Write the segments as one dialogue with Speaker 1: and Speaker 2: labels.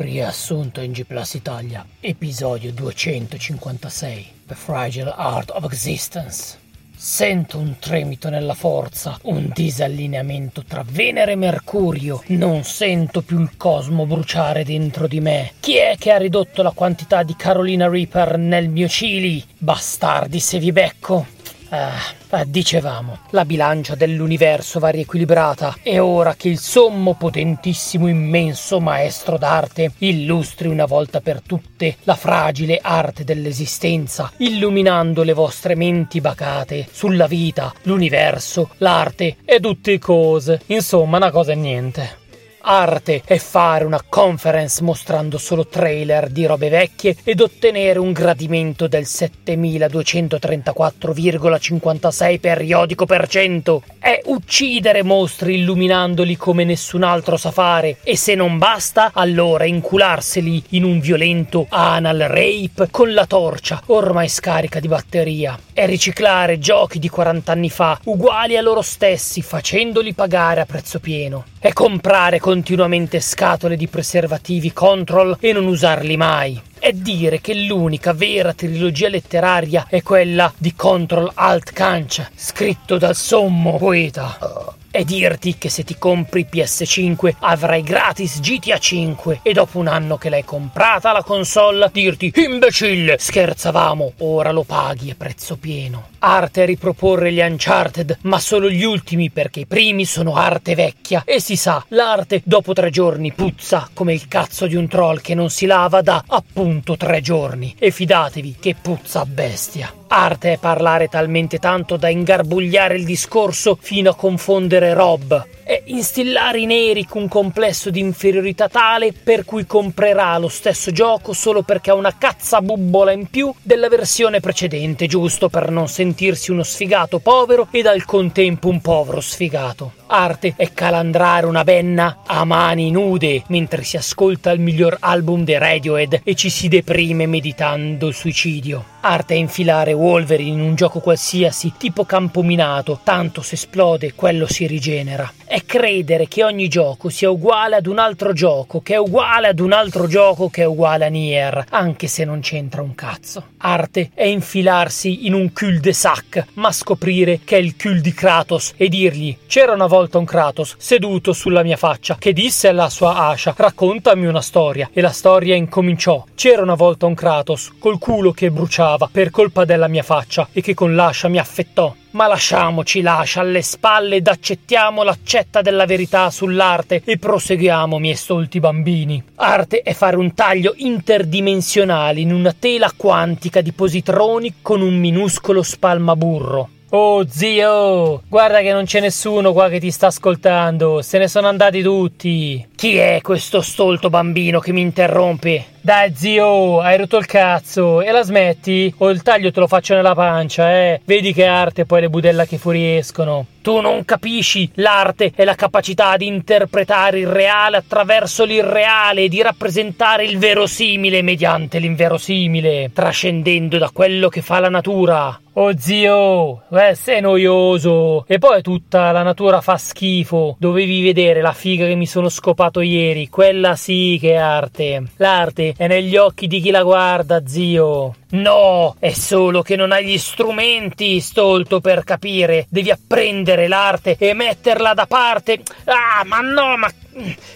Speaker 1: Riassunto in G Plus Italia, episodio 256, The Fragile Art of Existence. Sento un tremito nella forza, un disallineamento tra Venere e Mercurio. Non sento più il cosmo bruciare dentro di me. Chi è che ha ridotto la quantità di Carolina Reaper nel mio cili? Bastardi se vi becco. Ah, dicevamo, la bilancia dell'universo va riequilibrata e ora che il sommo, potentissimo, immenso maestro d'arte illustri una volta per tutte la fragile arte dell'esistenza, illuminando le vostre menti bacate sulla vita, l'universo, l'arte e tutte cose. Insomma, una cosa e niente arte è fare una conference mostrando solo trailer di robe vecchie ed ottenere un gradimento del 7234,56 periodico per cento. È uccidere mostri illuminandoli come nessun altro sa fare e se non basta, allora incularseli in un violento anal rape con la torcia ormai scarica di batteria. È riciclare giochi di 40 anni fa uguali a loro stessi facendoli pagare a prezzo pieno. È comprare continuamente scatole di preservativi control e non usarli mai. È dire che l'unica vera trilogia letteraria è quella di Control Alt Canch, scritto dal sommo poeta e dirti che se ti compri PS5 avrai gratis GTA 5 e dopo un anno che l'hai comprata la console dirti imbecille scherzavamo ora lo paghi a prezzo pieno. Arte riproporre gli Uncharted ma solo gli ultimi perché i primi sono arte vecchia. E si sa l'arte dopo tre giorni puzza come il cazzo di un troll che non si lava da appunto tre giorni. E fidatevi che puzza bestia Arte è parlare talmente tanto da ingarbugliare il discorso fino a confondere Rob e instillare in Eric un complesso di inferiorità tale per cui comprerà lo stesso gioco solo perché ha una cazza bubbola in più della versione precedente, giusto per non sentirsi uno sfigato povero ed al contempo un povero sfigato. Arte è calandrare una benna a mani nude mentre si ascolta il miglior album dei Radiohead e ci si deprime meditando il suicidio. Arte è infilare Wolverine in un gioco qualsiasi, tipo campo minato, tanto se esplode quello si rigenera è credere che ogni gioco sia uguale ad un altro gioco, che è uguale ad un altro gioco che è uguale a Nier, anche se non c'entra un cazzo. Arte è infilarsi in un cul-de-sac, ma scoprire che è il cul di Kratos e dirgli: C'era una volta un Kratos seduto sulla mia faccia che disse alla sua Asha: Raccontami una storia. E la storia incominciò. C'era una volta un Kratos col culo che bruciava per colpa della mia faccia e che con l'Asha mi affettò. Ma lasciamoci l'ascia alle spalle ed accettiamo l'accetta della verità sull'arte e proseguiamo, miei stolti bambini. Arte è fare un taglio interdimensionale in una tela quantica di positroni con un minuscolo spalmaburro. Oh zio, guarda che non c'è nessuno qua che ti sta ascoltando, se ne sono andati tutti. Chi è questo stolto bambino che mi interrompe? Dai zio, hai rotto il cazzo e la smetti? O il taglio te lo faccio nella pancia, eh? Vedi che arte poi le budella che fuoriescono. Tu non capisci, l'arte è la capacità di interpretare il reale attraverso l'irreale e di rappresentare il verosimile mediante l'inverosimile, trascendendo da quello che fa la natura. Oh zio, eh, sei noioso. E poi tutta la natura fa schifo. Dovevi vedere la figa che mi sono scopato ieri. Quella sì che è arte. L'arte è negli occhi di chi la guarda, zio. No, è solo che non hai gli strumenti, stolto, per capire. Devi apprendere l'arte e metterla da parte. Ah, ma no, ma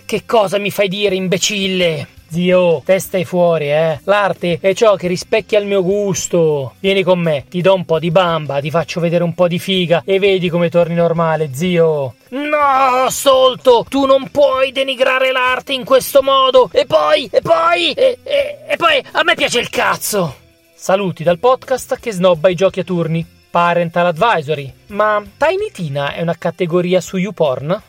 Speaker 1: che cosa mi fai dire, imbecille? Zio, te stai fuori, eh. L'arte è ciò che rispecchia il mio gusto. Vieni con me, ti do un po' di bamba, ti faccio vedere un po' di figa e vedi come torni normale, zio. No, Solto, tu non puoi denigrare l'arte in questo modo. E poi, e poi, e, e, e poi, a me piace il cazzo. Saluti dal podcast che snobba i giochi a turni. Parental Advisory. Ma Tiny Tina è una categoria su YouPorn?